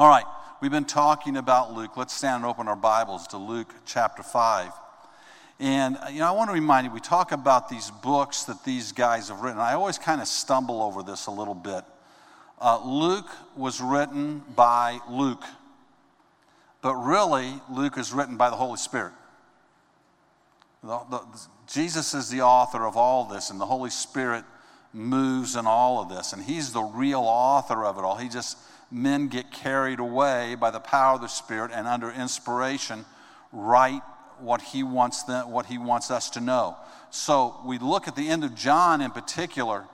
All right, we've been talking about Luke. Let's stand and open our Bibles to Luke chapter 5. And, you know, I want to remind you, we talk about these books that these guys have written. I always kind of stumble over this a little bit. Uh, Luke was written by Luke, but really, Luke is written by the Holy Spirit. The, the, Jesus is the author of all this, and the Holy Spirit moves in all of this, and He's the real author of it all. He just men get carried away by the power of the Spirit and under inspiration write what he wants them, what he wants us to know. So we look at the end of John in particular,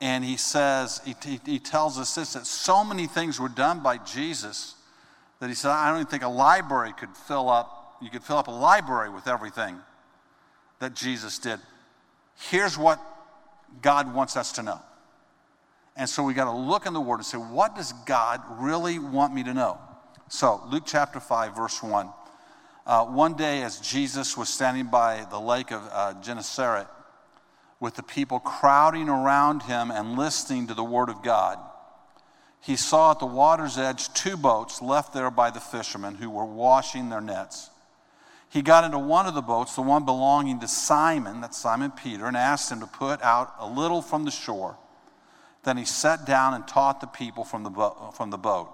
and he says, he, he, he tells us this that so many things were done by Jesus that he said, I don't even think a library could fill up, you could fill up a library with everything that Jesus did. Here's what God wants us to know. And so we got to look in the Word and say, what does God really want me to know? So, Luke chapter 5, verse 1. Uh, one day, as Jesus was standing by the lake of uh, Gennesaret with the people crowding around him and listening to the Word of God, he saw at the water's edge two boats left there by the fishermen who were washing their nets. He got into one of the boats, the one belonging to Simon, that's Simon Peter, and asked him to put out a little from the shore. Then he sat down and taught the people from the, bo- from the boat.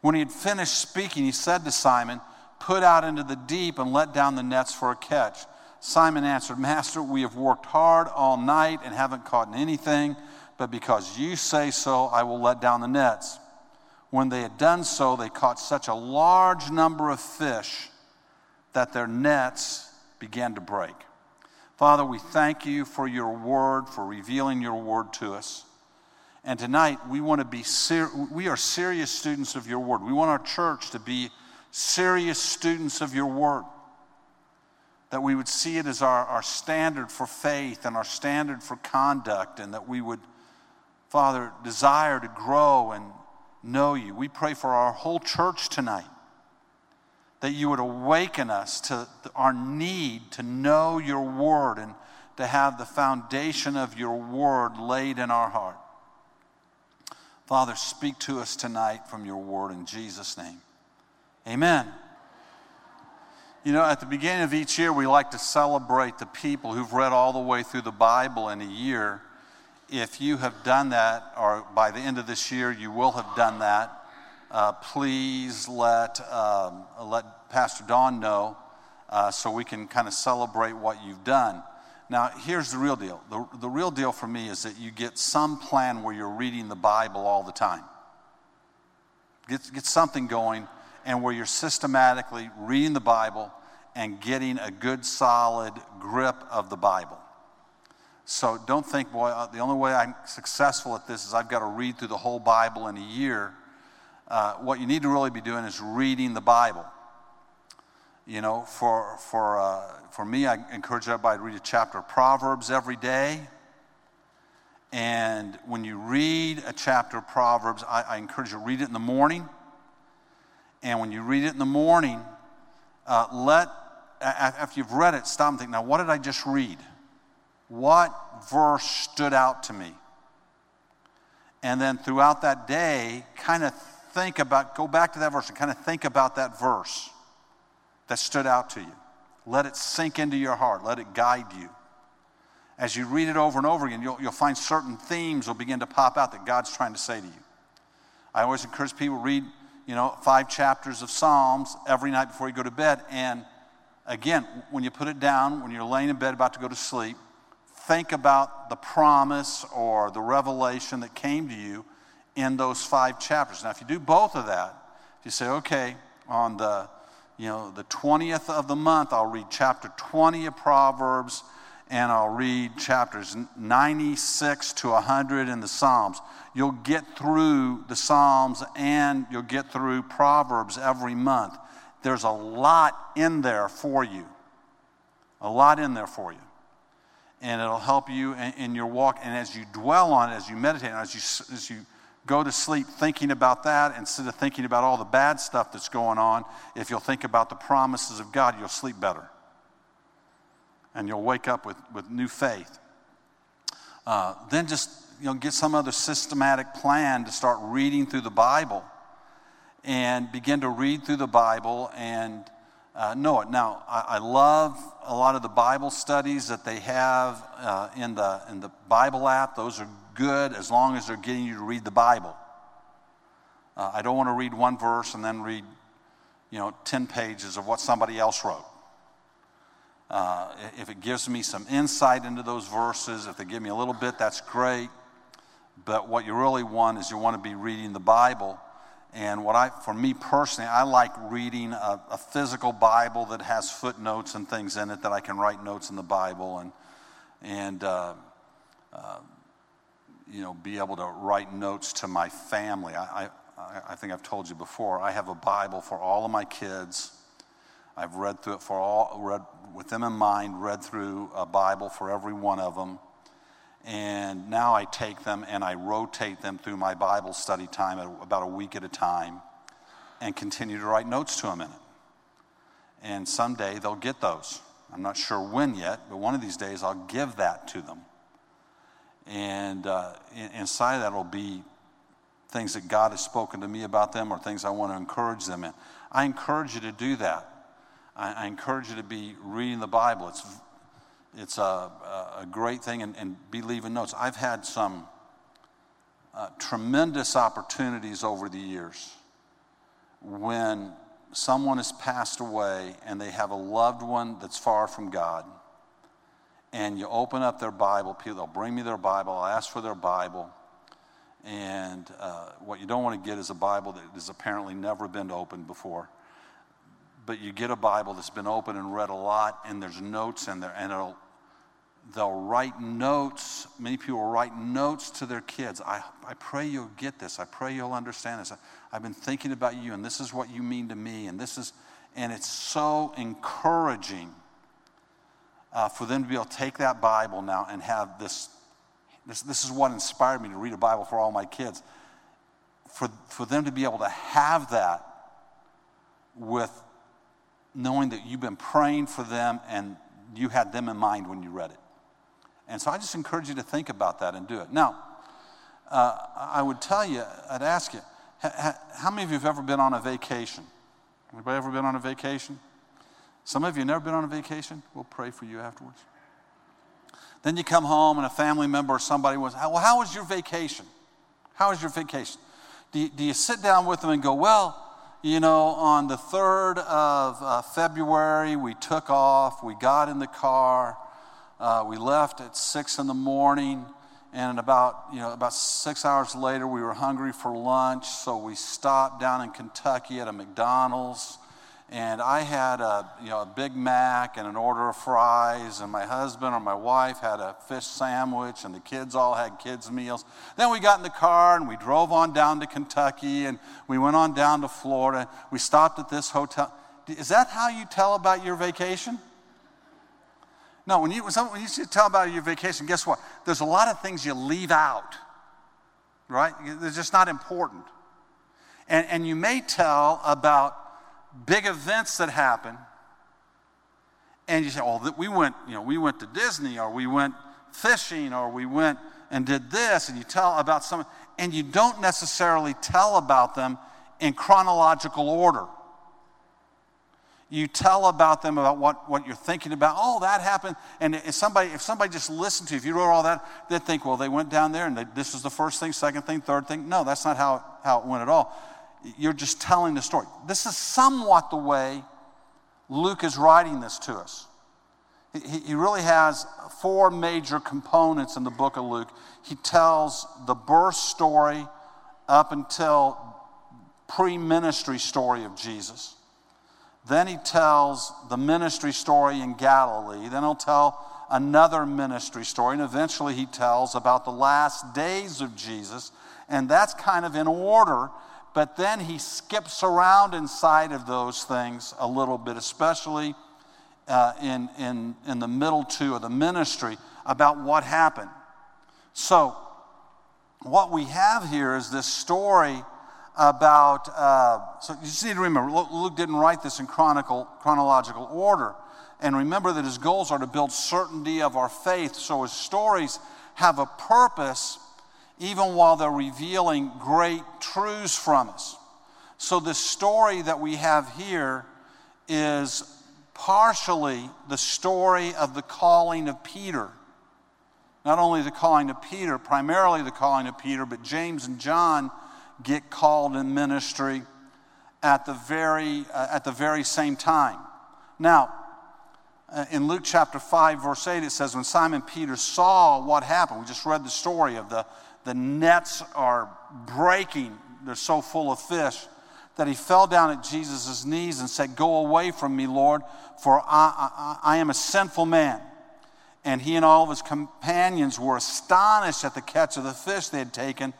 When he had finished speaking, he said to Simon, Put out into the deep and let down the nets for a catch. Simon answered, Master, we have worked hard all night and haven't caught anything, but because you say so, I will let down the nets. When they had done so, they caught such a large number of fish that their nets began to break. Father, we thank you for your word, for revealing your word to us. And tonight, we want to be ser- we are serious students of your word. We want our church to be serious students of your word. That we would see it as our, our standard for faith and our standard for conduct, and that we would, Father, desire to grow and know you. We pray for our whole church tonight that you would awaken us to our need to know your word and to have the foundation of your word laid in our heart. Father, speak to us tonight from your word in Jesus' name. Amen. You know, at the beginning of each year, we like to celebrate the people who've read all the way through the Bible in a year. If you have done that, or by the end of this year, you will have done that, uh, please let, um, let Pastor Don know uh, so we can kind of celebrate what you've done. Now, here's the real deal. The, the real deal for me is that you get some plan where you're reading the Bible all the time. Get, get something going, and where you're systematically reading the Bible and getting a good, solid grip of the Bible. So don't think, boy, uh, the only way I'm successful at this is I've got to read through the whole Bible in a year. Uh, what you need to really be doing is reading the Bible. You know, for, for, uh, for me, I encourage everybody to read a chapter of Proverbs every day. And when you read a chapter of Proverbs, I, I encourage you to read it in the morning. And when you read it in the morning, uh, let, after you've read it, stop and think, now, what did I just read? What verse stood out to me? And then throughout that day, kind of think about, go back to that verse and kind of think about that verse that stood out to you. Let it sink into your heart, let it guide you. As you read it over and over again, you'll, you'll find certain themes will begin to pop out that God's trying to say to you. I always encourage people read, you know, five chapters of Psalms every night before you go to bed. And again, when you put it down, when you're laying in bed about to go to sleep, think about the promise or the revelation that came to you in those five chapters. Now, if you do both of that, if you say, okay, on the you know, the 20th of the month, I'll read chapter 20 of Proverbs and I'll read chapters 96 to 100 in the Psalms. You'll get through the Psalms and you'll get through Proverbs every month. There's a lot in there for you. A lot in there for you. And it'll help you in, in your walk. And as you dwell on it, as you meditate, as you, as you go to sleep thinking about that instead of thinking about all the bad stuff that's going on. If you'll think about the promises of God, you'll sleep better. And you'll wake up with, with new faith. Uh, then just you know, get some other systematic plan to start reading through the Bible. and begin to read through the Bible and uh, know it. Now, I, I, love a lot of the Bible studies that they have uh, in, the, in the Bible app. Those are good as long as they're getting you to read the Bible. Uh, I don't want to read one verse and then read, you know, 10 pages of what somebody else wrote. Uh, if it gives me some insight into those verses, if they give me a little bit, that's great. But what you really want is you want to be reading the Bible. And what I, for me personally, I like reading a, a, physical Bible that has footnotes and things in it that I can write notes in the Bible and, and uh, uh, you know, be able to write notes to my family. I, I, I think I've told you before, I have a Bible for all of my kids. I've read through it for all, read with them in mind, read through a Bible for every one of them. And now I take them and I rotate them through my Bible study time about a week at a time and continue to write notes to them in it. And someday they'll get those. I'm not sure when yet, but one of these days I'll give that to them. And uh, inside that will be things that God has spoken to me about them or things I want to encourage them in. I encourage you to do that. I, I encourage you to be reading the Bible. It's it's a, a great thing and, and be leaving notes. I've had some uh, tremendous opportunities over the years when someone has passed away and they have a loved one that's far from God. And you open up their Bible, people, they'll bring me their Bible, I'll ask for their Bible. And uh, what you don't want to get is a Bible that has apparently never been opened before but you get a Bible that's been opened and read a lot, and there's notes in there, and it'll, they'll write notes. Many people write notes to their kids. I, I pray you'll get this. I pray you'll understand this. I, I've been thinking about you, and this is what you mean to me, and this is, and it's so encouraging uh, for them to be able to take that Bible now and have this. This, this is what inspired me to read a Bible for all my kids. For, for them to be able to have that with knowing that you've been praying for them and you had them in mind when you read it. And so I just encourage you to think about that and do it. Now, uh, I would tell you, I'd ask you, how many of you have ever been on a vacation? Anybody ever been on a vacation? Some of you never been on a vacation? We'll pray for you afterwards. Then you come home and a family member or somebody was, well, how was your vacation? How was your vacation? Do you, do you sit down with them and go, well, you know, on the 3rd of uh, February, we took off, we got in the car, uh, we left at 6 in the morning, and about, you know, about six hours later, we were hungry for lunch, so we stopped down in Kentucky at a McDonald's and I had a, you know, a Big Mac and an order of fries, and my husband or my wife had a fish sandwich, and the kids all had kids' meals. Then we got in the car and we drove on down to Kentucky, and we went on down to Florida. We stopped at this hotel. Is that how you tell about your vacation? No, when you, when you tell about your vacation, guess what? There's a lot of things you leave out, right? They're just not important. And, and you may tell about big events that happen, and you say, "Oh, we went, you know, we went to Disney, or we went fishing, or we went and did this," and you tell about some, and you don't necessarily tell about them in chronological order. You tell about them about what, what you're thinking about. Oh, that happened. And if somebody, if somebody just listened to you, if you wrote all that, they'd think, well, they went down there and they, this was the first thing, second thing, third thing. No, that's not how, how it went at all you're just telling the story. This is somewhat the way Luke is writing this to us. He, he really has four major components in the book of Luke. He tells the birth story up until pre ministry story of Jesus. Then he tells the ministry story in Galilee. Then he'll tell another ministry story. And eventually he tells about the last days of Jesus. And that's kind of in order but then he skips around inside of those things a little bit, especially uh, in, in, in the middle two of the ministry about what happened. So, what we have here is this story about, uh, so you just need to remember, Luke didn't write this in chronicle, chronological order. And remember that his goals are to build certainty of our faith. So his stories have a purpose even while they're revealing great truths from us. So, the story that we have here is partially the story of the calling of Peter. Not only the calling of Peter, primarily the calling of Peter, but James and John get called in ministry at the very, uh, at the very same time. Now, uh, in Luke chapter 5, verse 8, it says, When Simon Peter saw what happened, we just read the story of the, the nets are breaking, they're so full of fish, that he fell down at Jesus' knees and said, Go away from me, Lord, for I, I, I am a sinful man. And he and all of his companions were astonished at the catch of the fish they had taken.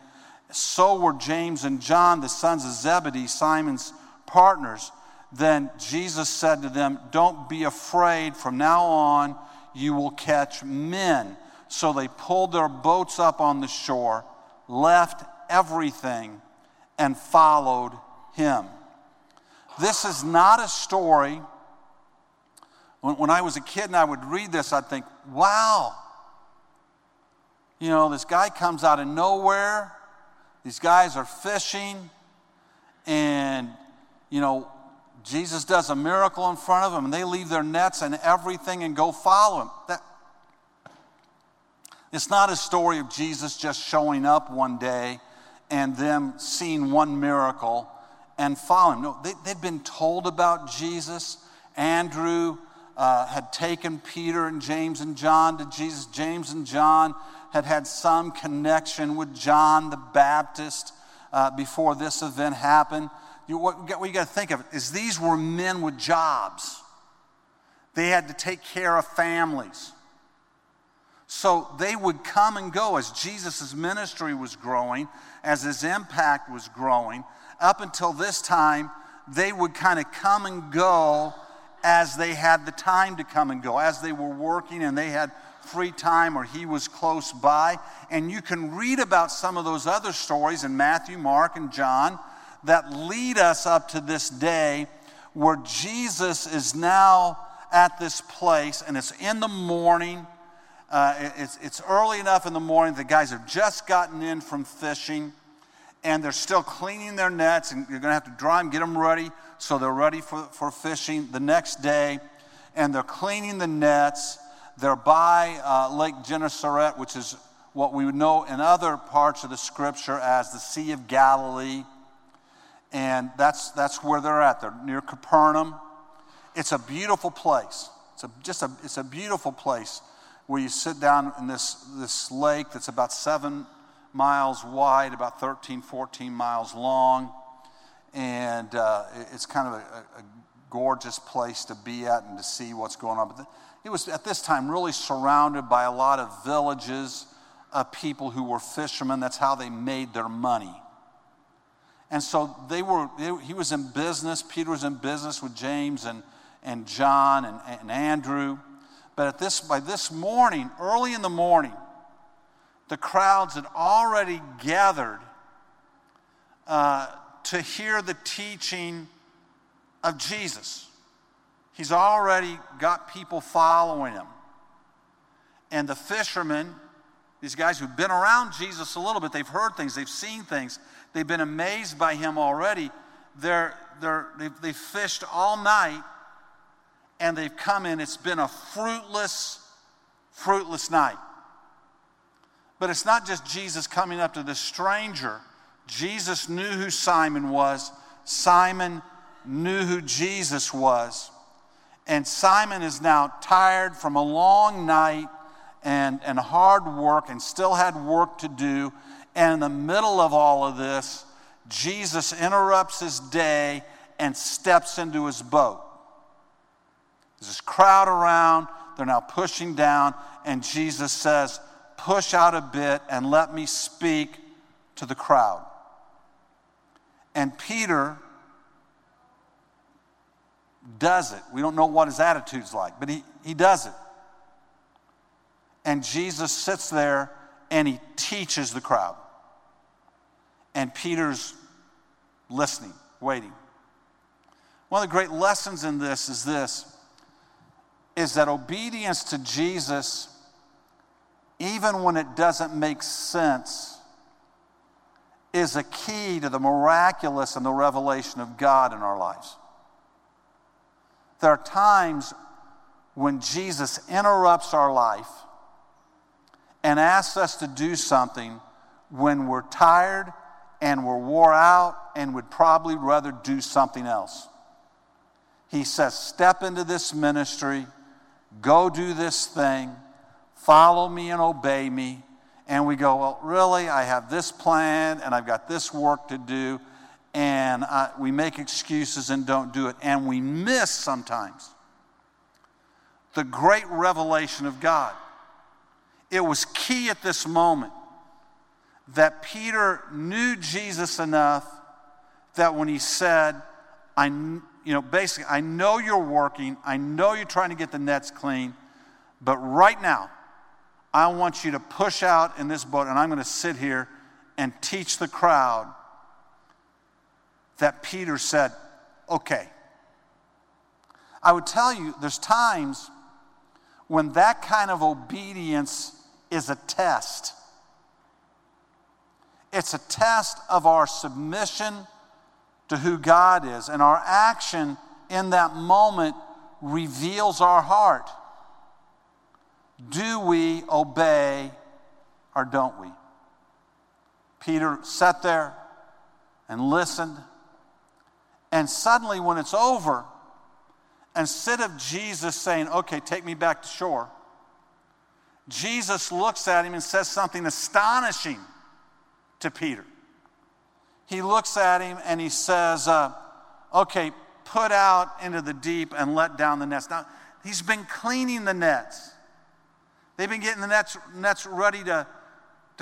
So were James and John, the sons of Zebedee, Simon's partners. Then Jesus said to them, Don't be afraid. From now on, you will catch men. So they pulled their boats up on the shore, left everything, and followed him. This is not a story. When, when I was a kid and I would read this, I'd think, wow. You know, this guy comes out of nowhere. These guys are fishing. And, you know, Jesus does a miracle in front of them, and they leave their nets and everything and go follow him. That, it's not a story of Jesus just showing up one day and them seeing one miracle and following. No, they, they'd been told about Jesus. Andrew uh, had taken Peter and James and John to Jesus. James and John had had some connection with John the Baptist uh, before this event happened you, what, what you got to think of is these were men with jobs. They had to take care of families. So they would come and go as Jesus' ministry was growing, as his impact was growing. Up until this time, they would kind of come and go as they had the time to come and go, as they were working and they had free time or he was close by. And you can read about some of those other stories in Matthew, Mark, and John that lead us up to this day where Jesus is now at this place and it's in the morning. Uh, it's, it's early enough in the morning. The guys have just gotten in from fishing and they're still cleaning their nets and you're going to have to dry them, get them ready so they're ready for, for fishing the next day. And they're cleaning the nets. They're by uh, Lake Gennesaret, which is what we would know in other parts of the scripture as the Sea of Galilee and that's, that's where they're at. They're near Capernaum. It's a beautiful place. It's a, just a, it's a beautiful place where you sit down in this, this lake that's about seven miles wide, about 13, 14 miles long. And uh, it's kind of a, a, gorgeous place to be at and to see what's going on. But it was at this time really surrounded by a lot of villages of people who were fishermen. That's how they made their money. And so they were, they, he was in business. Peter was in business with James and, and John and, and Andrew. But at this, by this morning, early in the morning, the crowds had already gathered uh, to hear the teaching of Jesus. He's already got people following him. And the fishermen, these guys who've been around Jesus a little bit, they've heard things, they've seen things, They've been amazed by him already. They're, they're, they've, they've fished all night and they've come in. It's been a fruitless, fruitless night. But it's not just Jesus coming up to this stranger. Jesus knew who Simon was. Simon knew who Jesus was. And Simon is now tired from a long night and, and hard work and still had work to do. And in the middle of all of this, Jesus interrupts his day and steps into his boat. There's this crowd around, they're now pushing down, and Jesus says, Push out a bit and let me speak to the crowd. And Peter does it. We don't know what his attitude's like, but he, he does it. And Jesus sits there and he teaches the crowd. And Peter's listening, waiting. One of the great lessons in this is this is that obedience to Jesus, even when it doesn't make sense, is a key to the miraculous and the revelation of God in our lives. There are times when Jesus interrupts our life and asks us to do something when we're tired and we're wore out and would probably rather do something else. He says, Step into this ministry, go do this thing, follow me and obey me. And we go, Well, really, I have this plan and I've got this work to do. And we make excuses and don't do it. And we miss sometimes the great revelation of God. It was key at this moment that Peter knew Jesus enough that when he said, I, you know, basically, I know you're working, I know you're trying to get the nets clean, but right now, I want you to push out in this boat, and I'm going to sit here and teach the crowd that Peter said, okay. I would tell you, there's times when that kind of obedience is a test. It's a test of our submission to who God is, and our action in that moment reveals our heart. Do we obey or don't we? Peter sat there and listened, and suddenly, when it's over, instead of Jesus saying, Okay, take me back to shore, Jesus looks at him and says something astonishing to Peter. He looks at him and he says, uh, Okay, put out into the deep and let down the nets. Now, he's been cleaning the nets. They've been getting the nets, nets ready to,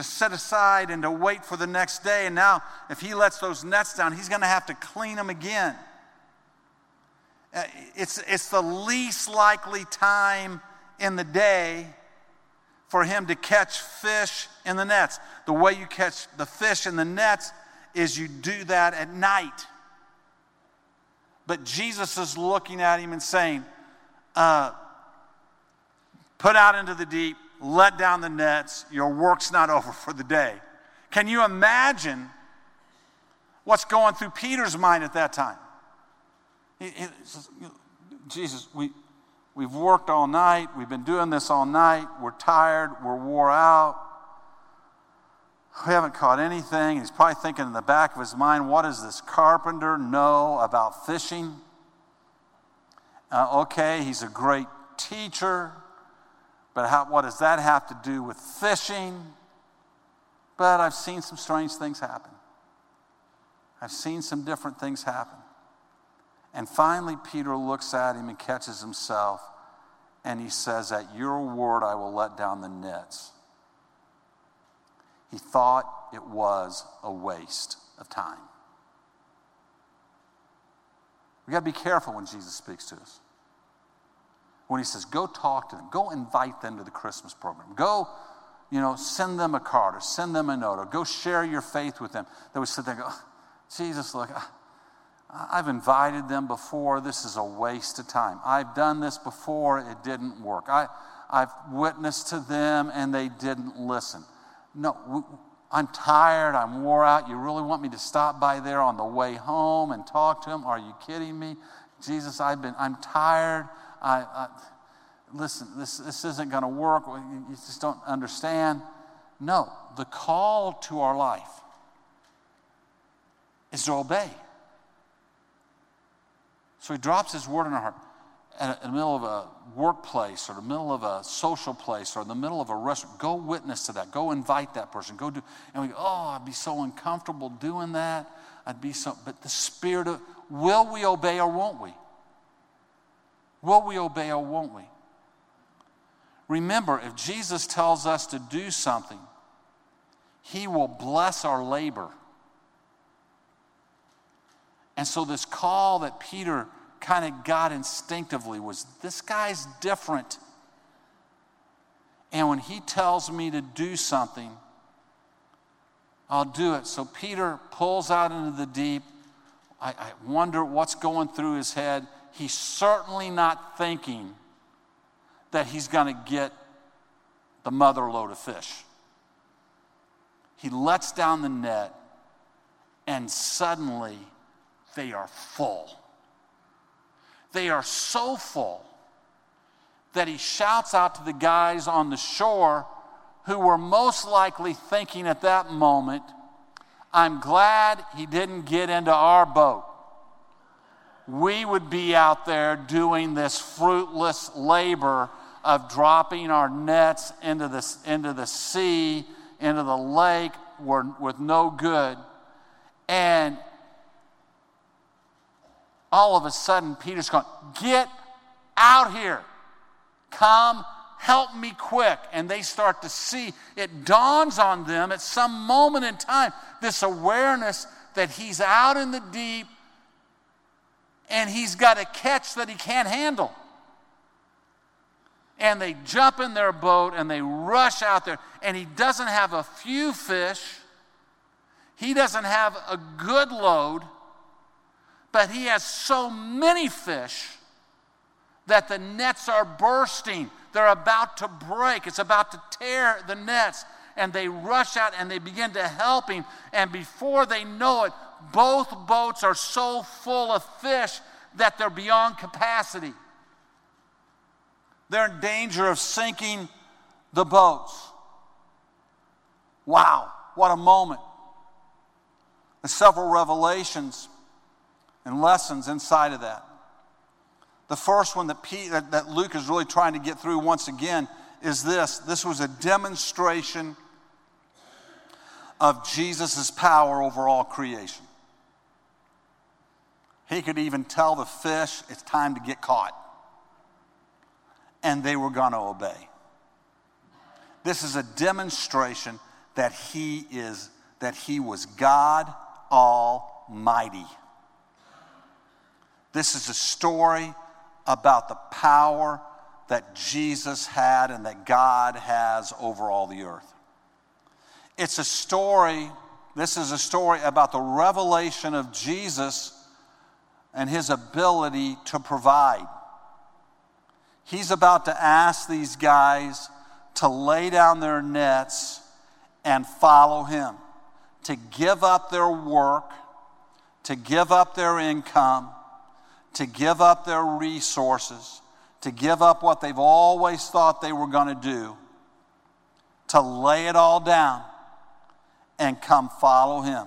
to set aside and to wait for the next day. And now, if he lets those nets down, he's going to have to clean them again. Uh, it's, it's the least likely time in the day for him to catch fish in the nets. The way you catch the fish in the nets is you do that at night. But Jesus is looking at him and saying, uh, Put out into the deep, let down the nets, your work's not over for the day. Can you imagine what's going through Peter's mind at that time? He, he says, Jesus, we, We've worked all night. We've been doing this all night. We're tired. We're wore out. We haven't caught anything. He's probably thinking in the back of his mind, what does this carpenter know about fishing? Uh, okay, he's a great teacher, but how, what does that have to do with fishing? But I've seen some strange things happen. I've seen some different things happen. And finally, Peter looks at him and catches himself, and he says, At your word, I will let down the nets. He thought it was a waste of time. We've got to be careful when Jesus speaks to us. When he says, Go talk to them, go invite them to the Christmas program, go you know, send them a card or send them a note or go share your faith with them. that would sit there and go, Jesus, look, I've invited them before. This is a waste of time. I've done this before. It didn't work. I, I've witnessed to them and they didn't listen. No, I'm tired. I'm wore out. You really want me to stop by there on the way home and talk to them? Are you kidding me? Jesus, I've been, I'm tired. I, I listen, this, this isn't going to work. You just don't understand. No, the call to our life is to obey. So he drops his word in our heart. In the middle of a workplace or the middle of a social place or in the middle of a restaurant, go witness to that. Go invite that person. Go do. And we go, oh, I'd be so uncomfortable doing that. I'd be so. But the spirit of, will we obey or won't we? Will we obey or won't we? Remember, if Jesus tells us to do something, he will bless our labor. And so, this call that Peter kind of got instinctively was this guy's different. And when he tells me to do something, I'll do it. So, Peter pulls out into the deep. I, I wonder what's going through his head. He's certainly not thinking that he's going to get the mother load of fish. He lets down the net and suddenly they are full. They are so full that he shouts out to the guys on the shore who were most likely thinking at that moment, I'm glad he didn't get into our boat. We would be out there doing this fruitless labor of dropping our nets into the, into the sea, into the lake, with no good. And all of a sudden, Peter's going, Get out here. Come, help me quick. And they start to see, it dawns on them at some moment in time, this awareness that he's out in the deep and he's got a catch that he can't handle. And they jump in their boat and they rush out there, and he doesn't have a few fish, he doesn't have a good load, but he has so many fish that the nets are bursting. They're about to break. It's about to tear the nets. And they rush out and they begin to help him. And before they know it, both boats are so full of fish that they're beyond capacity. They're in danger of sinking the boats. Wow, what a moment. There's several revelations and lessons inside of that. The first one that, Pete, that, Luke is really trying to get through once again is this this was a demonstration of Jesus' power over all creation. He could even tell the fish, it's time to get caught. And they were going to obey. This is a demonstration that he is that he was God Almighty. This is a story about the power that Jesus had and that God has over all the earth. It's a story, this is a story about the revelation of Jesus and his ability to provide. He's about to ask these guys to lay down their nets and follow him, to give up their work, to give up their income to give up their resources, to give up what they've always thought they were going to do, to lay it all down and come follow Him.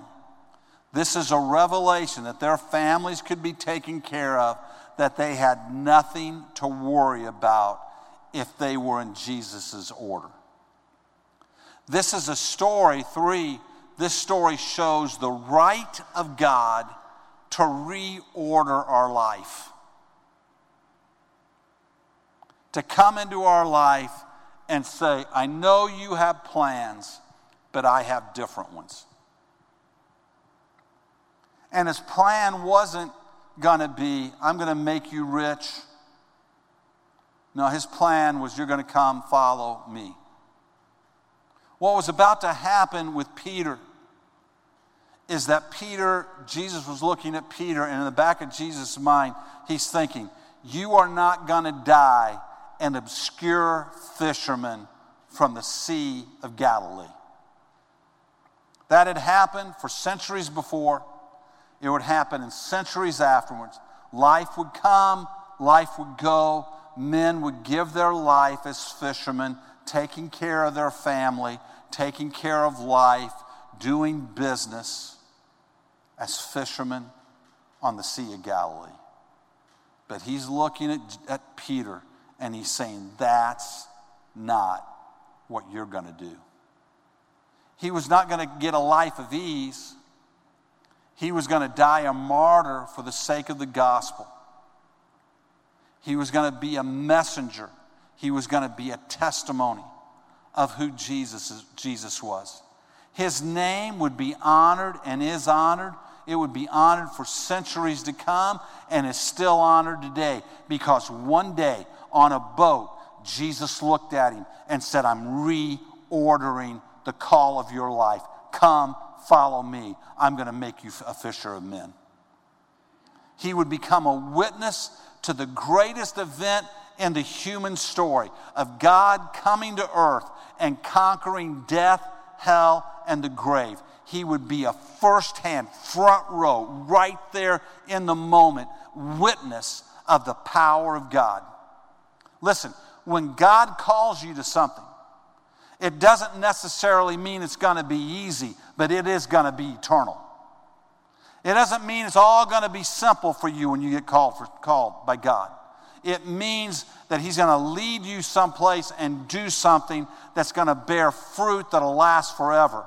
This is a revelation that their families could be taken care of, that they had nothing to worry about if they were in Jesus' order. This is a story, three, this story shows the right of God to reorder our life. To come into our life and say, I know you have plans, but I have different ones. And his plan wasn't going to be, I'm going to make you rich. No, his plan was, you're going to come follow me. What was about to happen with Peter is that Peter, Jesus was looking at Peter, and in the back of Jesus' mind, he's thinking, You are not going to die an obscure fisherman from the Sea of Galilee. That had happened for centuries before. It would happen in centuries afterwards. Life would come, life would go. Men would give their life as fishermen, taking care of their family, taking care of life, doing business as fishermen on the Sea of Galilee. But he's looking at, at Peter and he's saying, That's not what you're going to do. He was not going to get a life of ease. He was going to die a martyr for the sake of the gospel. He was going to be a messenger. He was going to be a testimony of who Jesus, Jesus was. His name would be honored and is honored. It would be honored for centuries to come and is still honored today because one day on a boat, Jesus looked at him and said, I'm reordering the call of your life. Come, follow me. I'm going to make you a fisher of men. He would become a witness to the greatest event in the human story of God coming to earth and conquering death hell, and the grave. he would be a firsthand, front row, right there in the moment, witness of the power of God. Listen, when God calls you to something, it doesn't necessarily mean it's going to be easy, but it is going to be eternal. It doesn't mean it's all going to be simple for you when you get called, for, called by God. It means that He's going to lead you someplace and do something that's going to bear fruit that'll last forever.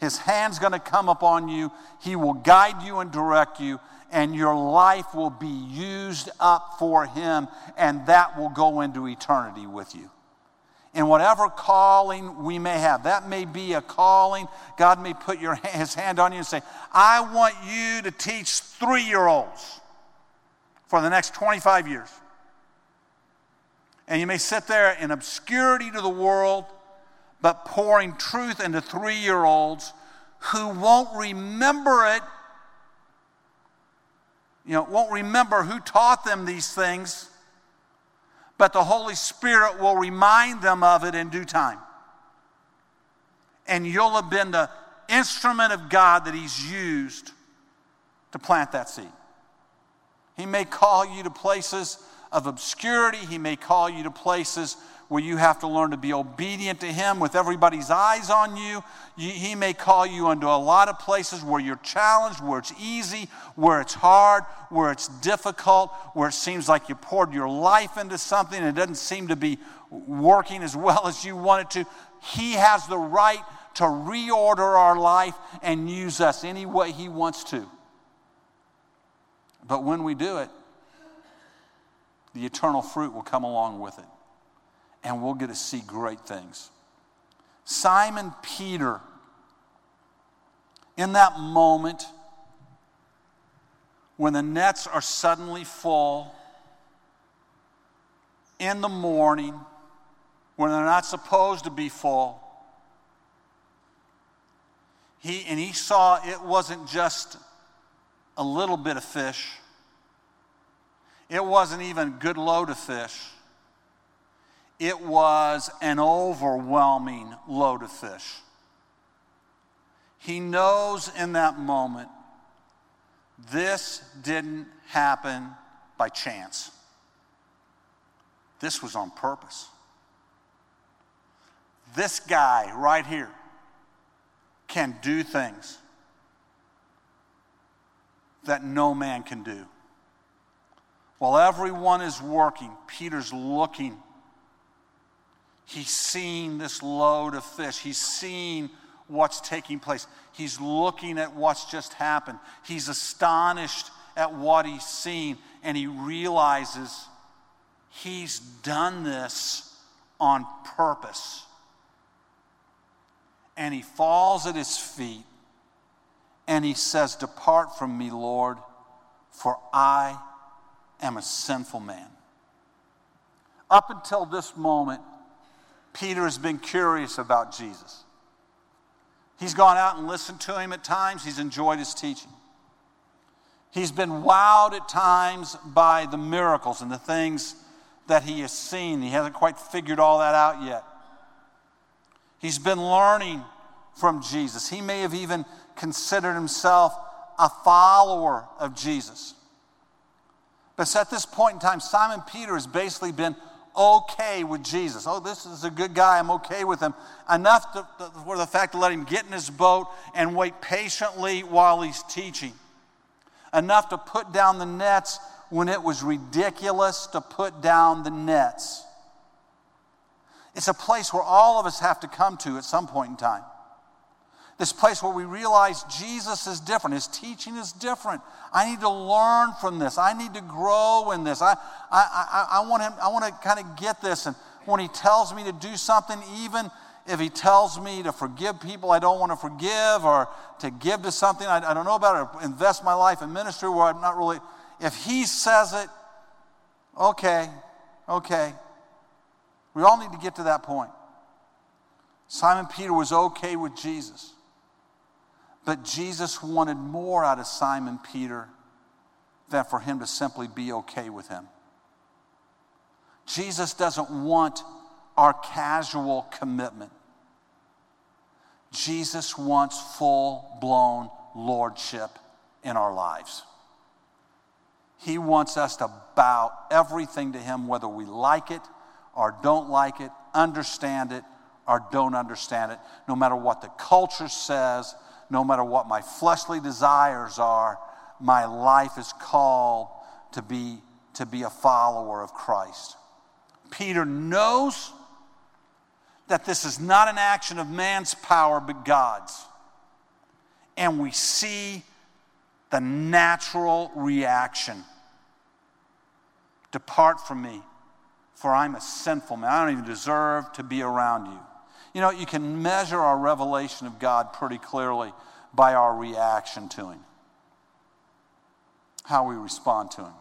His hand's going to come upon you, He will guide you and direct you, and your life will be used up for Him, and that will go into eternity with you in whatever calling we may have. That may be a calling. God may put your, his hand on you and say, I want you to teach three year olds for the next 25 years. And you may sit there in obscurity to the world, but pouring truth into three year olds who won't remember it. You know, won't remember who taught them these things but the Holy Spirit will remind them of it in due time. And you'll have been the instrument of God that He's used to plant that seed. He may call you to places of obscurity, He may call you to places where you have to learn to be obedient to Him with everybody's eyes on you. He may call you into a lot of places where you're challenged, where it's easy, where it's hard, where it's difficult, where it seems like you poured your life into something and it doesn't seem to be working as well as you want it to. He has the right to reorder our life and use us any way He wants to. But when we do it, the eternal fruit will come along with it and we'll get to see great things. Simon Peter, in that moment when the nets are suddenly full, in the morning, when they're not supposed to be full, he, and he saw it wasn't just a little bit of fish. It wasn't even a good load of fish it was an overwhelming load of fish. He knows in that moment this didn't happen by chance. This was on purpose. This guy right here can do things that no man can do. While everyone is working, Peter's looking He's seen this load of fish. He's seen what's taking place. He's looking at what's just happened. He's astonished at what he's seen, and he realizes he's done this on purpose. And he falls at his feet and he says, Depart from me, Lord, for I am a sinful man. Up until this moment, Peter has been curious about Jesus. He's gone out and listened to him at times, he's enjoyed his teaching. He's been wowed at times by the miracles and the things that he has seen. He hasn't quite figured all that out yet. He's been learning from Jesus. He may have even considered himself a follower of Jesus. But at this point in time, Simon Peter has basically been okay with Jesus. Oh, this is a good guy. I'm okay with him. Enough to, to, for the fact to let him get in his boat and wait patiently while he's teaching. Enough to put down the nets when it was ridiculous to put down the nets. It's a place where all of us have to come to at some point in time. This place where we realize Jesus is different, his teaching is different. I need to learn from this. I need to grow in this. I, I, I, I want him, I want to kind of get this. And when he tells me to do something, even if he tells me to forgive people I don't want to forgive or to give to something I, I don't know about or invest my life in ministry where I'm not really, if he says it, okay, okay. We all need to get to that point. Simon Peter was okay with Jesus. But Jesus wanted more out of Simon Peter than for him to simply be okay with him. Jesus doesn't want our casual commitment. Jesus wants full blown lordship in our lives. He wants us to bow everything to Him, whether we like it or don't like it, understand it or don't understand it, no matter what the culture says, no matter what my fleshly desires are, my life is called to be, to be a follower of Christ. Peter knows that this is not an action of man's power but God's. And we see the natural reaction Depart from me, for I'm a sinful man. I don't even deserve to be around you. You know, you can measure our revelation of God pretty clearly by our reaction to Him, how we respond to Him.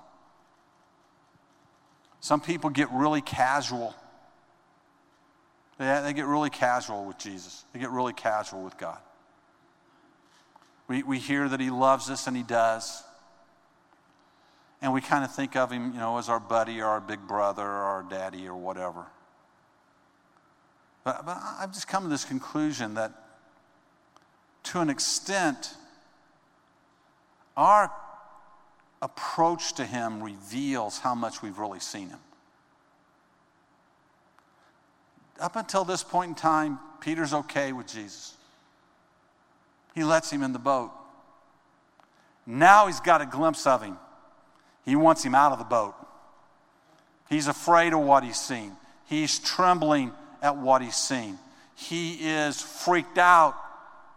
Some people get really casual. They, get really casual with Jesus, they get really casual with God. We, we hear that He loves us, and He does. And we kind of think of Him, you know, as our buddy or our big brother or our daddy or whatever. But, but I've just come to this conclusion that to an extent, our approach to Him reveals how much we've really seen Him. Up until this point in time, Peter's okay with Jesus. He lets him in the boat. Now he's got a glimpse of him. He wants him out of the boat. He's afraid of what he's seen. He's trembling at what he's seen. He is freaked out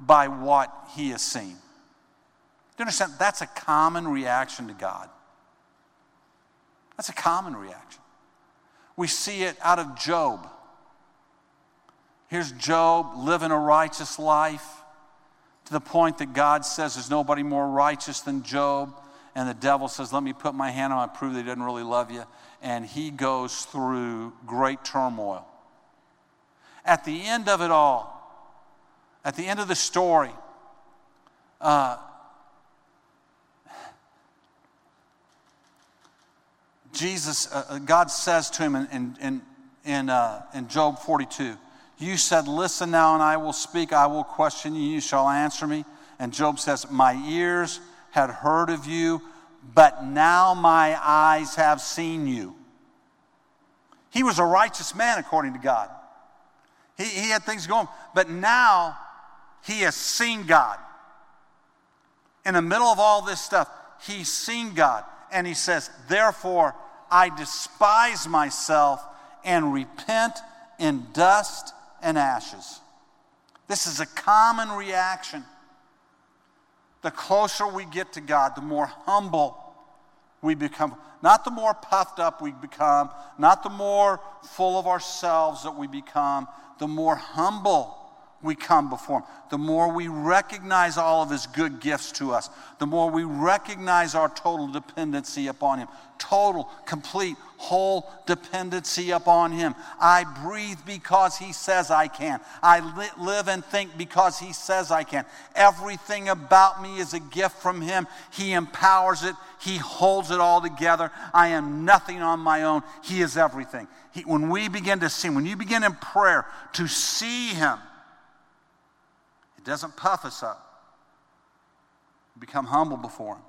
by what he has seen. Do you understand? That's a common reaction to God. That's a common reaction. We see it out of Job. Here's Job living a righteous life to the point that God says there's nobody more righteous than Job. And the devil says, Let me put my hand on him, prove that he doesn't really love you. And he goes through great turmoil. At the end of it all, at the end of the story, uh, Jesus, uh, uh, God says to him in, in, in, uh, in Job 42, You said, Listen now, and I will speak. I will question you. You shall answer me. And Job says, My ears had heard of you, but now my eyes have seen you. He was a righteous man according to God. He, he had things going, but now he has seen God. In the middle of all this stuff, he's seen God. And he says, Therefore, I despise myself and repent in dust and ashes. This is a common reaction. The closer we get to God, the more humble we become. Not the more puffed up we become, not the more full of ourselves that we become, the more humble we come before Him, the more we recognize all of His good gifts to us, the more we recognize our total dependency upon Him. Total, complete, whole dependency upon Him. I breathe because He says I can. I li- live and think because He says I can. Everything about me is a gift from Him. He empowers it, He holds it all together. I am nothing on my own. He is everything. He, when we begin to see, when you begin in prayer to see Him, it doesn't puff us up. We become humble before Him.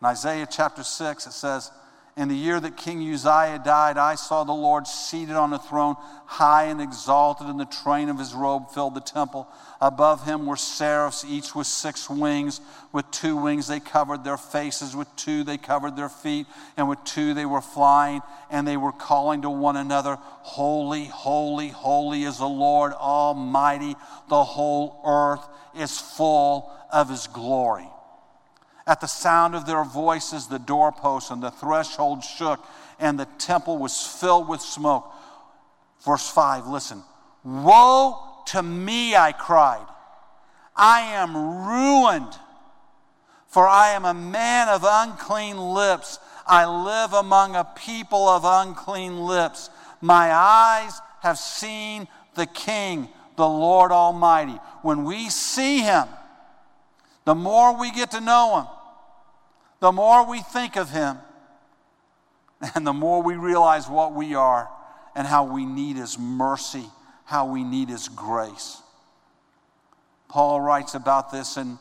In Isaiah chapter 6, it says, In the year that King Uzziah died, I saw the Lord seated on a throne, high and exalted, and the train of his robe filled the temple. Above him were seraphs, each with six wings. With two wings they covered their faces, with two they covered their feet, and with two they were flying, and they were calling to one another, Holy, holy, holy is the Lord Almighty. The whole earth is full of his glory. At the sound of their voices, the doorposts and the threshold shook, and the temple was filled with smoke. Verse 5, listen. Woe to me, I cried. I am ruined, for I am a man of unclean lips. I live among a people of unclean lips. My eyes have seen the King, the Lord Almighty. When we see him, the more we get to know Him, the more we think of Him, and the more we realize what we are and how we need His mercy, how we need His grace. Paul writes about this in,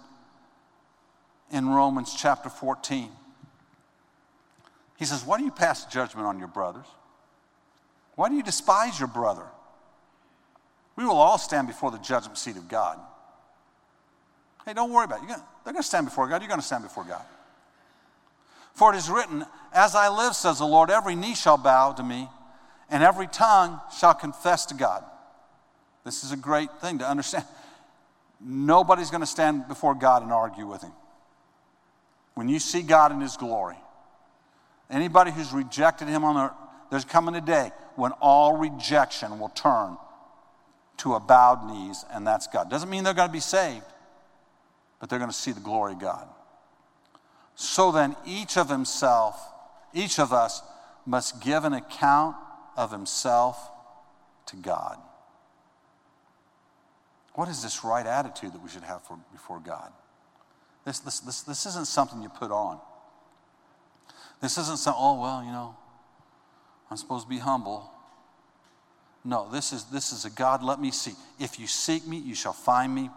in Romans chapter 14. He says, Why do you pass judgment on your brothers? Why do you despise your brother? We will all stand before the judgment seat of God. Hey, don't worry about it. Gonna, they're going to stand before God. You're going to stand before God. For it is written, As I live, says the Lord, every knee shall bow to me, and every tongue shall confess to God. This is a great thing to understand. Nobody's going to stand before God and argue with him. When you see God in his glory, anybody who's rejected him on earth, there's coming a day when all rejection will turn to a bowed knees, and that's God. Doesn't mean they're going to be saved, but they're going to see the glory of God. So then, each of himself, each of us, must give an account of himself to God. What is this right attitude that we should have for, before God? This, this, this, this isn't something you put on. This isn't something, oh, well, you know, I'm supposed to be humble. No, this is, this is a God, let me see. If you seek me, you shall find me.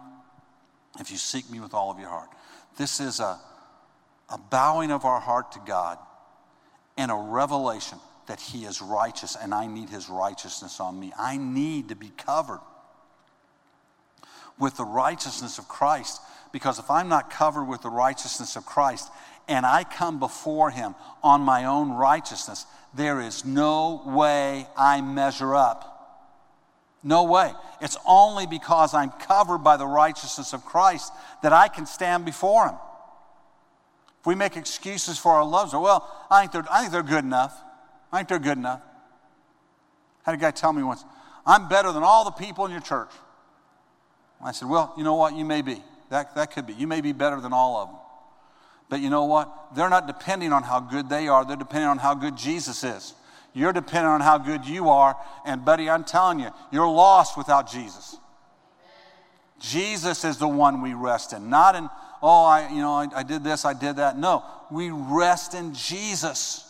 If you seek me with all of your heart. This is a, a bowing of our heart to God and a revelation that He is righteous and I need His righteousness on me. I need to be covered with the righteousness of Christ because if I'm not covered with the righteousness of Christ and I come before Him on my own righteousness, there is no way I measure up. No way. It's only because I'm covered by the righteousness of Christ that I can stand before Him. If we make excuses for our loves, well, I think, they're, I think they're good enough. I think they're good enough. I had a guy tell me once, I'm better than all the people in your church. I said, Well, you know what? You may be. That, that could be. You may be better than all of them. But you know what? They're not depending on how good they are, they're depending on how good Jesus is. You're dependent on how good you are. And, buddy, I'm telling you, you're lost without Jesus. Jesus is the one we rest in, not in, oh, I, you know, I, I did this, I did that. No, we rest in Jesus.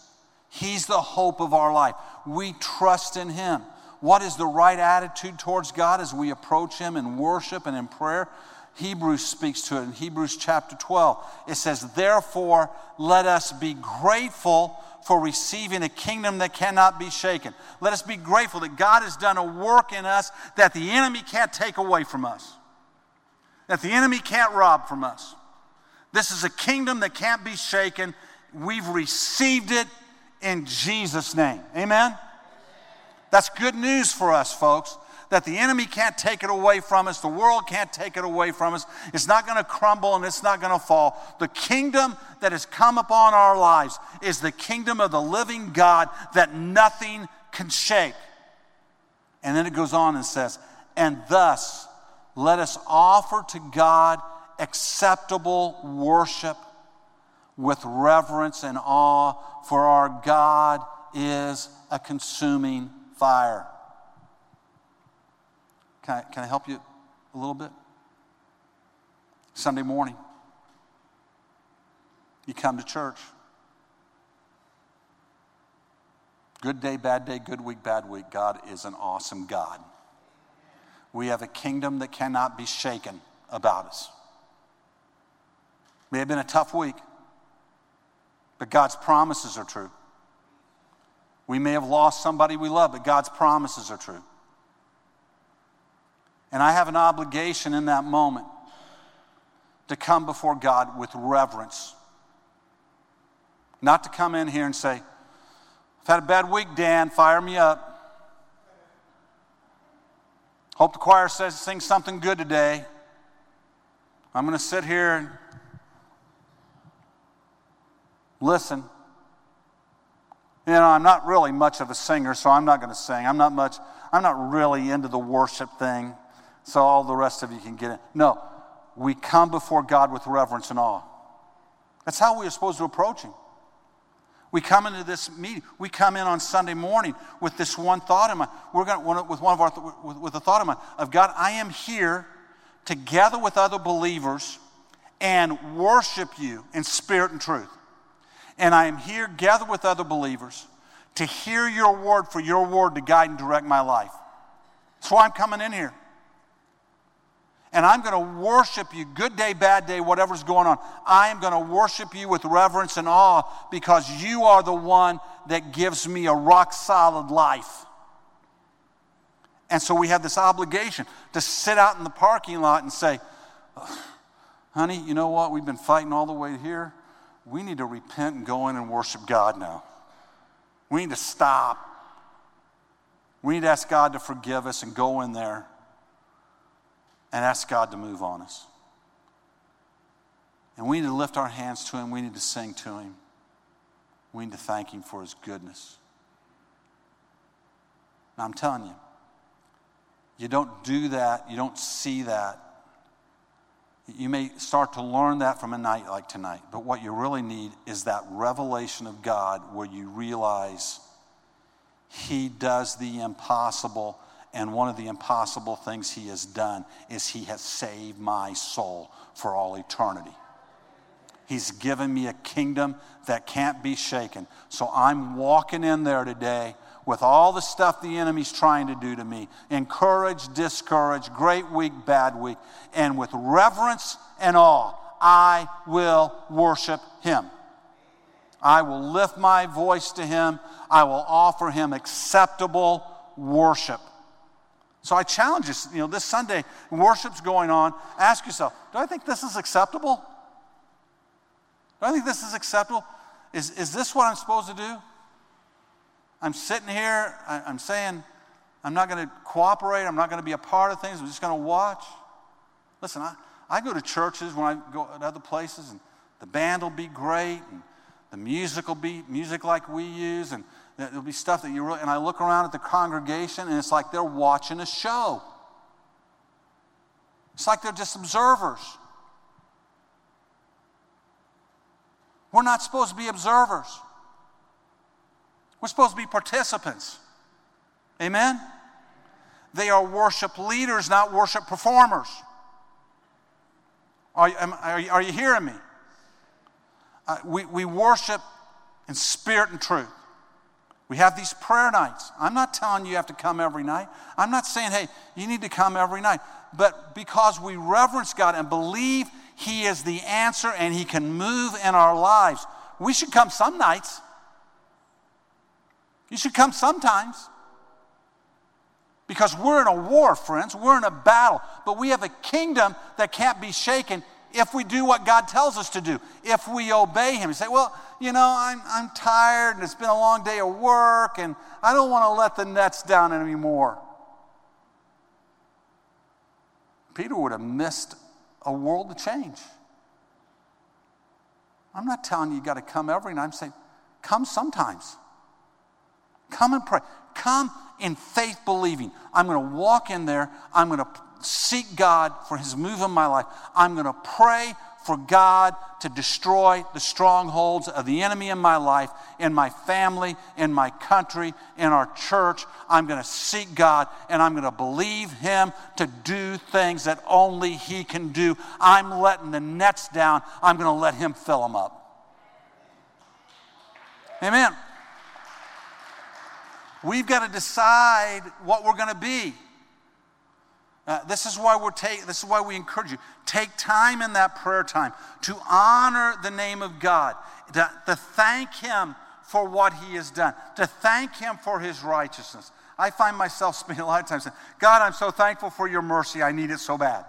He's the hope of our life. We trust in Him. What is the right attitude towards God as we approach Him in worship and in prayer? Hebrews speaks to it in Hebrews chapter 12. It says, Therefore, let us be grateful for receiving a kingdom that cannot be shaken. Let us be grateful that God has done a work in us that the enemy can't take away from us, that the enemy can't rob from us. This is a kingdom that can't be shaken. We've received it in Jesus' name. Amen? That's good news for us, folks. That the enemy can't take it away from us, the world can't take it away from us. It's not going to crumble and it's not going to fall. The kingdom that has come upon our lives is the kingdom of the living God that nothing can shake. And then it goes on and says, and thus let us offer to God acceptable worship with reverence and awe, for our God is a consuming fire. Can I, can I help you a little bit? Sunday morning, you come to church. Good day, bad day, good week, bad week. God is an awesome God. We have a kingdom that cannot be shaken about us. May have been a tough week, but God's promises are true. We may have lost somebody we love, but God's promises are true. And I have an obligation in that moment to come before God with reverence. Not to come in here and say, I've had a bad week, Dan, fire me up. Hope the choir says sing something good today. I'm going to sit here and listen. You know, I'm not really much of a singer, so I'm not going to sing. I'm not much, I'm not really into the worship thing, so all the rest of you can get it. No, we come before God with reverence and awe. That's how we are supposed to approach Him. We come into this meeting. We come in on Sunday morning with this one thought in mind. We're going to, with one of our with, with a thought in mind of God. I am here together with other believers and worship you in spirit and truth. And I am here gathered with other believers to hear your word for your word to guide and direct my life. That's why I'm coming in here. And I'm going to worship you, good day, bad day, whatever's going on. I am going to worship you with reverence and awe because you are the one that gives me a rock solid life. And so we have this obligation to sit out in the parking lot and say, honey, you know what? We've been fighting all the way here. We need to repent and go in and worship God now. We need to stop. We need to ask God to forgive us and go in there and ask God to move on us. And we need to lift our hands to Him. We need to sing to Him. We need to thank Him for His goodness. Now, I'm telling you, you don't do that, you don't see that. You may start to learn that from a night like tonight, but what you really need is that revelation of God where you realize He does the impossible, and one of the impossible things He has done is He has saved my soul for all eternity. He's given me a kingdom that can't be shaken. So I'm walking in there today with all the stuff the enemy's trying to do to me encourage, discourage, great week, bad week. And with reverence and awe, I will worship him. I will lift my voice to him. I will offer him acceptable worship. So I challenge you, you know, this Sunday, worship's going on. Ask yourself, do I think this is acceptable? Do I think this is acceptable? Is, is this what I'm supposed to do? I'm sitting here, I, am saying, I'm not going to cooperate, I'm not going to be a part of things, I'm just going to watch. Listen, I, I go to churches when I go to other places, and the band will be great, and the music will be music like we use, and there'll be stuff that you really, and I look around at the congregation, and it's like they're watching a show. It's like they're just observers. We're not supposed to be observers. We're supposed to be participants. Amen? They are worship leaders, not worship performers. Are, are, are you hearing me? Uh, we, we worship in spirit and truth. We have these prayer nights. I'm not telling you you have to come every night. I'm not saying, hey, you need to come every night. But because we reverence God and believe He is the answer and He can move in our lives, we should come some nights. You should come sometimes. Because we're in a war, friends. We're in a battle. But we have a kingdom that can't be shaken if we do what God tells us to do, if we obey Him. You say, well, you know, I'm, I'm tired and it's been a long day of work and I don't want to let the nets down anymore. Peter would have missed a world of change. I'm not telling you you got to come every night. I'm saying, come sometimes. Come and pray. Come in faith believing. I'm going to walk in there. I'm going to seek God for his move in my life. I'm going to pray for God to destroy the strongholds of the enemy in my life, in my family, in my country, in our church. I'm going to seek God and I'm going to believe Him to do things that only He can do. I'm letting the nets down. I'm going to let Him fill them up. Amen. We've got to decide what we're going to be. Uh, this is why we're take, this is why we encourage you take time in that prayer time to honor the name of God, to, to thank Him for what He has done, to thank Him for His righteousness. I find myself spending a lot of time saying, God, I'm so thankful for your mercy. I need it so bad.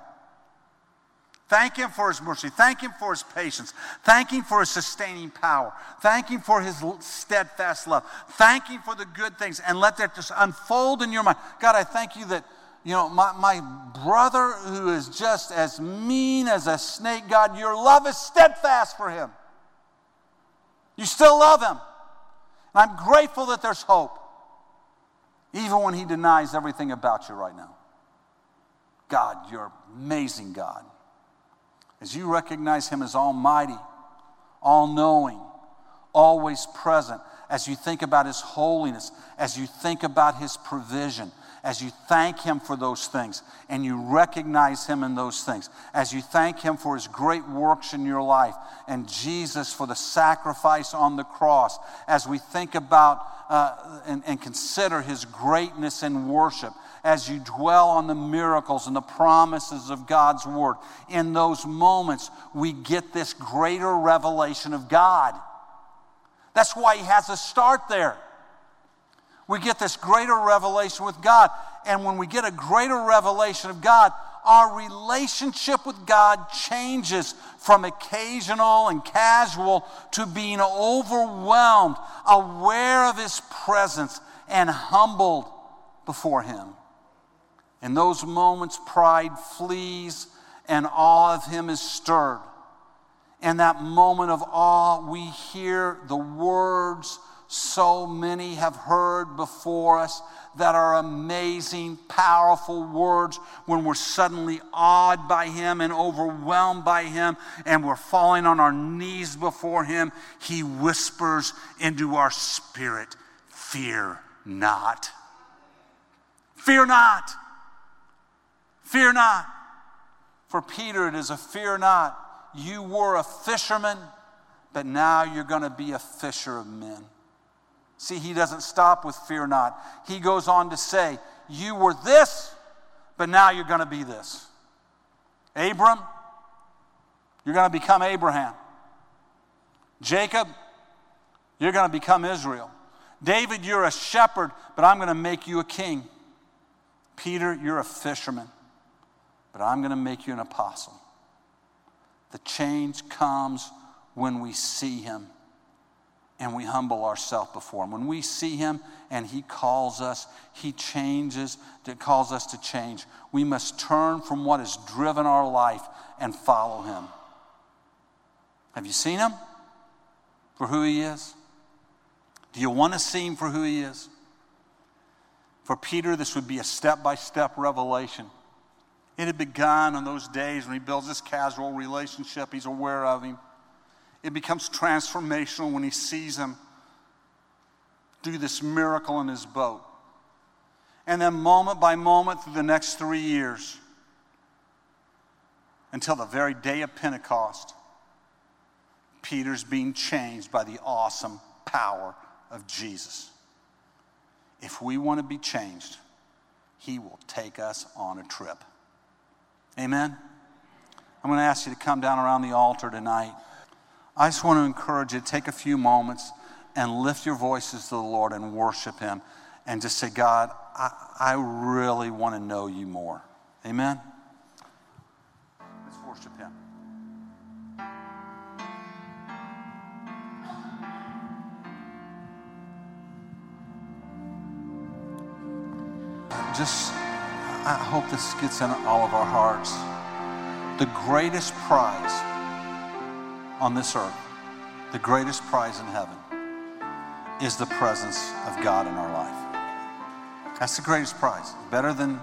Thank Him for His mercy. Thank Him for His patience. Thank Him for His sustaining power. Thank Him for His steadfast love. Thank Him for the good things and let that just unfold in your mind. God, I thank you that, you know, my, my brother who is just as mean as a snake, God, your love is steadfast for him. You still love him. And I'm grateful that there's hope, even when he denies everything about you right now. God, you're amazing, God as you recognize Him as Almighty, all knowing, always present, as you think about His holiness, as you think about His provision, as you thank Him for those things and you recognize Him in those things, as you thank Him for His great works in your life and Jesus for the sacrifice on the cross, as we think about uh, and, and consider His greatness in worship as you dwell on the miracles and the promises of God's Word. In those moments, we get this greater revelation of God. That's why He has us start there. We get this greater revelation with God. And when we get a greater revelation of God, our relationship with God changes from occasional and casual to being overwhelmed, aware of His presence, and humbled before Him. In those moments, pride flees and awe of Him is stirred. In that moment of awe, we hear the words so many have heard before us that are amazing, powerful words when we're suddenly awed by Him and overwhelmed by Him and we're falling on our knees before Him. He whispers into our spirit, Fear not. Fear not. Fear not. For Peter, it is a fear not. You were a fisherman, but now you're going to be a fisher of men. See, he doesn't stop with fear not. He goes on to say, You were this, but now you're going to be this. Abram, you're going to become Abraham. Jacob, you're going to become Israel. David, you're a shepherd, but I'm going to make you a king. Peter, you're a fisherman, but I'm going to make you an apostle. The change comes when we see him and we humble ourselves before him. When we see him and he calls us, he changes, calls us to change. We must turn from what has driven our life and follow him. Have you seen him for who he is? Do you want to see him for who he is? For Peter, this would be a step by step revelation. It had begun in those days when he builds this casual relationship, he's aware of him. It becomes transformational when he sees him do this miracle in his boat. And then, moment by moment, through the next three years, until the very day of Pentecost, Peter's being changed by the awesome power of Jesus. If we want to be changed, he will take us on a trip. Amen? I'm going to ask you to come down around the altar tonight. I just want to encourage you take a few moments and lift your voices to the Lord and worship Him and just say, God, I, I really want to know you more. Amen? Let's worship Him. Just, I hope this gets in all of our hearts. The greatest prize on this earth, the greatest prize in heaven, is the presence of God in our life. That's the greatest prize. Better than,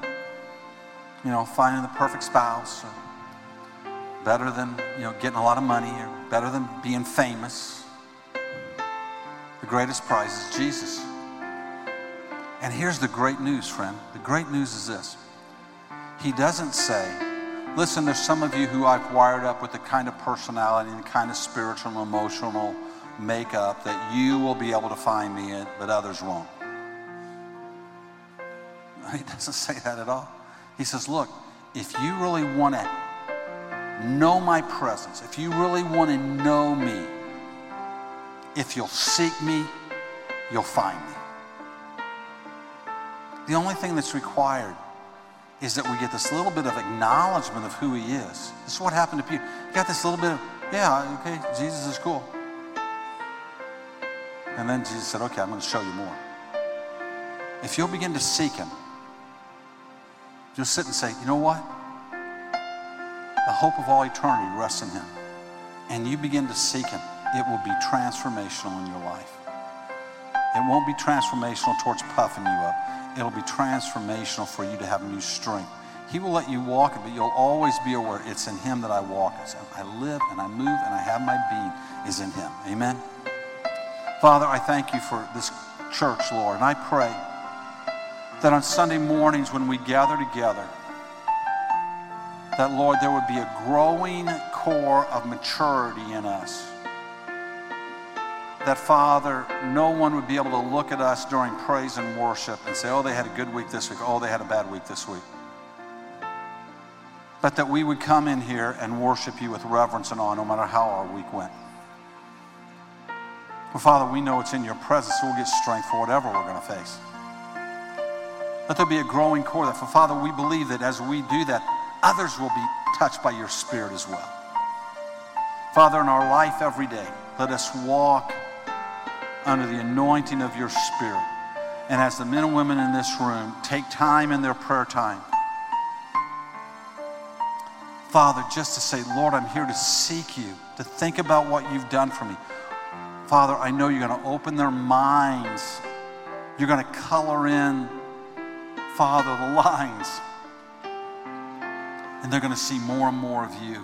you know, finding the perfect spouse, better than, you know, getting a lot of money, or better than being famous. The greatest prize is Jesus. And here's the great news, friend. The great news is this He doesn't say, Listen, there's some of you who I've wired up with the kind of personality and the kind of spiritual and emotional makeup that you will be able to find me in, but others won't. He doesn't say that at all. He says, Look, if you really want to know my presence, if you really want to know me, if you'll seek me, you'll find me. The only thing that's required is that we get this little bit of acknowledgement of who he is. This is what happened to Peter. You got this little bit of, yeah, okay, Jesus is cool. And then Jesus said, okay, I'm going to show you more. If you'll begin to seek him, you'll sit and say, you know what? The hope of all eternity rests in him. And you begin to seek him, it will be transformational in your life. It won't be transformational towards puffing you up it'll be transformational for you to have new strength. He will let you walk, it, but you'll always be aware it's in Him that I walk. I live and I move and I have my being is in Him. Amen. Father, I thank you for this church, Lord, and I pray that on Sunday mornings when we gather together, that, Lord, there would be a growing core of maturity in us. That, Father, no one would be able to look at us during praise and worship and say, oh, they had a good week this week, oh, they had a bad week this week. But that we would come in here and worship you with reverence and awe no matter how our week went. Well, Father, we know it's in your presence, so we'll get strength for whatever we're going to face. Let there be a growing core that, for Father, we believe that as we do that, others will be touched by your Spirit as well. Father, in our life every day, let us walk under the anointing of your Spirit. And as the men and women in this room take time in their prayer time, Father, just to say, Lord, I'm here to seek you, to think about what you've done for me. Father, I know you're going to open their minds. You're going to color in, Father, the lines. And they're going to see more and more of you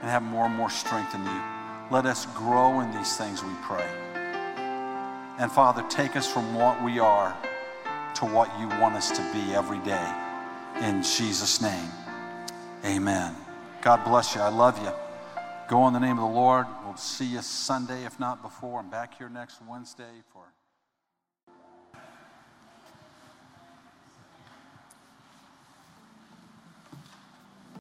and have more and more strength in you. Let us grow in these things, we pray. And Father, take us from what we are to what you want us to be every day. In Jesus' name, amen. God bless you. I love you. Go in the name of the Lord. We'll see you Sunday, if not before. I'm back here next Wednesday for.